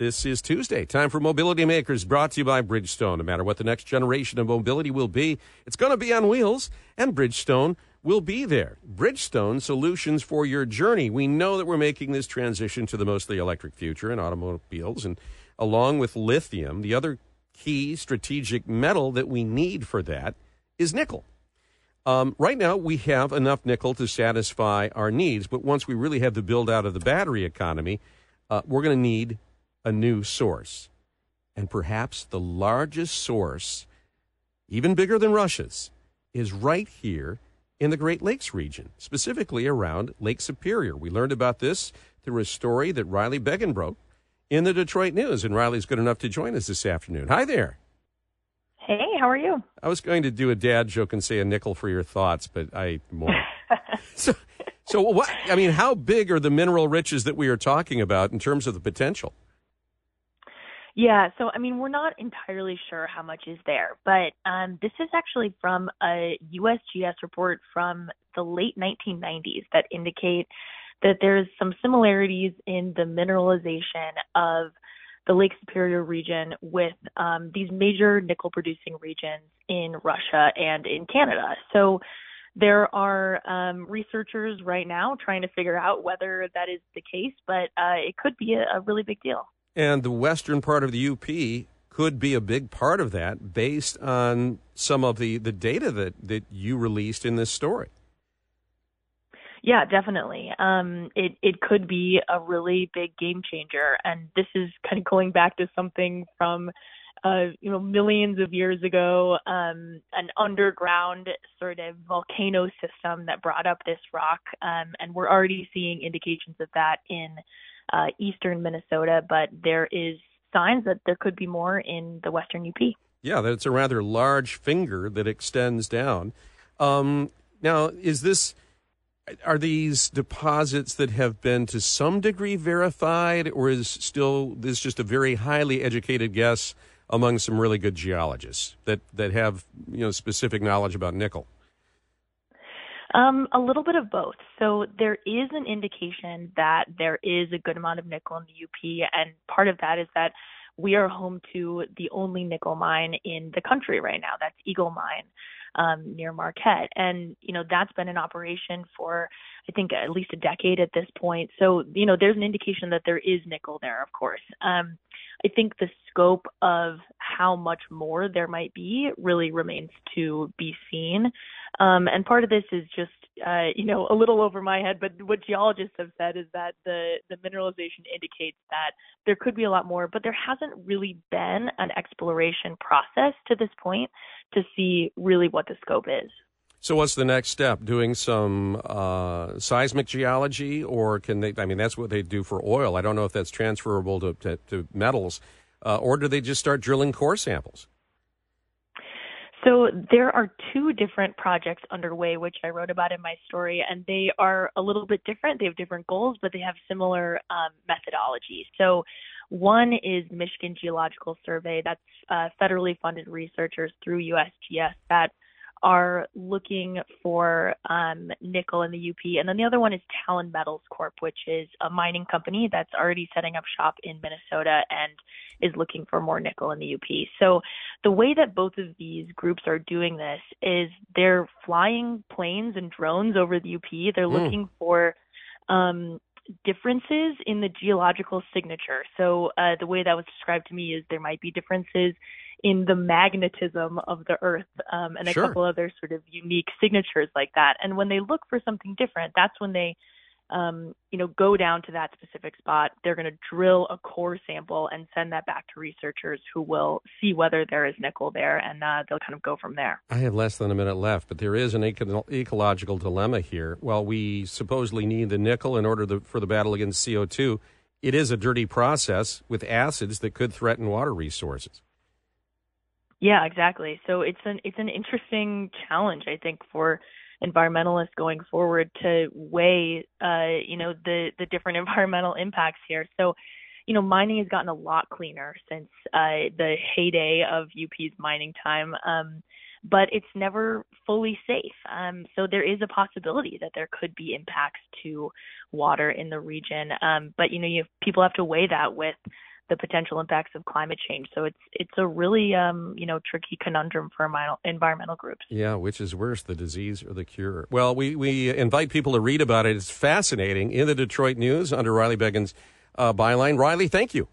This is Tuesday. Time for Mobility Makers, brought to you by Bridgestone. No matter what the next generation of mobility will be, it's going to be on wheels, and Bridgestone will be there. Bridgestone solutions for your journey. We know that we're making this transition to the mostly electric future in automobiles, and along with lithium, the other key strategic metal that we need for that is nickel. Um, right now, we have enough nickel to satisfy our needs, but once we really have the build out of the battery economy, uh, we're going to need a new source. And perhaps the largest source, even bigger than Russia's, is right here in the Great Lakes region, specifically around Lake Superior. We learned about this through a story that Riley Beggin broke in the Detroit News, and Riley's good enough to join us this afternoon. Hi there. Hey, how are you? I was going to do a dad joke and say a nickel for your thoughts, but I more. so, so what? I mean, how big are the mineral riches that we are talking about in terms of the potential? Yeah, so I mean, we're not entirely sure how much is there, but um, this is actually from a USGS report from the late 1990s that indicate that there's some similarities in the mineralization of the Lake Superior region with um, these major nickel producing regions in Russia and in Canada. So there are um, researchers right now trying to figure out whether that is the case, but uh, it could be a, a really big deal. And the western part of the UP could be a big part of that based on some of the, the data that, that you released in this story. Yeah, definitely. Um, it it could be a really big game changer, and this is kind of going back to something from, uh, you know, millions of years ago, um, an underground sort of volcano system that brought up this rock, um, and we're already seeing indications of that in uh, eastern Minnesota, but there is signs that there could be more in the western UP. Yeah, that's a rather large finger that extends down. Um, now, is this are these deposits that have been to some degree verified, or is still this just a very highly educated guess among some really good geologists that that have you know specific knowledge about nickel? Um, a little bit of both. So there is an indication that there is a good amount of nickel in the UP, and part of that is that we are home to the only nickel mine in the country right now. That's Eagle Mine um, near Marquette. And, you know, that's been in operation for, I think, at least a decade at this point. So, you know, there's an indication that there is nickel there, of course. Um, I think the scope of how much more there might be really remains to be seen. Um, and part of this is just, uh, you know, a little over my head, but what geologists have said is that the, the mineralization indicates that there could be a lot more, but there hasn't really been an exploration process to this point to see really what the scope is. So, what's the next step? Doing some uh, seismic geology, or can they? I mean, that's what they do for oil. I don't know if that's transferable to, to, to metals, uh, or do they just start drilling core samples? So there are two different projects underway, which I wrote about in my story, and they are a little bit different. They have different goals, but they have similar um, methodology. So one is Michigan Geological Survey. That's uh, federally funded researchers through USGS that are looking for um, nickel in the UP. And then the other one is Talon Metals Corp, which is a mining company that's already setting up shop in Minnesota and is looking for more nickel in the UP. So the way that both of these groups are doing this is they're flying planes and drones over the UP. They're mm. looking for um, differences in the geological signature. So uh, the way that was described to me is there might be differences in the magnetism of the Earth um, and a sure. couple other sort of unique signatures like that. And when they look for something different, that's when they um, you know, go down to that specific spot. They're going to drill a core sample and send that back to researchers who will see whether there is nickel there, and uh, they'll kind of go from there. I have less than a minute left, but there is an eco- ecological dilemma here. While we supposedly need the nickel in order to, for the battle against CO2, it is a dirty process with acids that could threaten water resources. Yeah, exactly. So it's an it's an interesting challenge, I think, for environmentalists going forward to weigh, uh, you know, the the different environmental impacts here. So, you know, mining has gotten a lot cleaner since uh, the heyday of UP's mining time. Um, but it's never fully safe. Um, so there is a possibility that there could be impacts to water in the region. Um, but you know, you have, people have to weigh that with the potential impacts of climate change. So it's it's a really um, you know tricky conundrum for environmental groups. Yeah, which is worse, the disease or the cure? Well, we we invite people to read about it. It's fascinating in the Detroit News under Riley Beggin's uh, byline. Riley, thank you.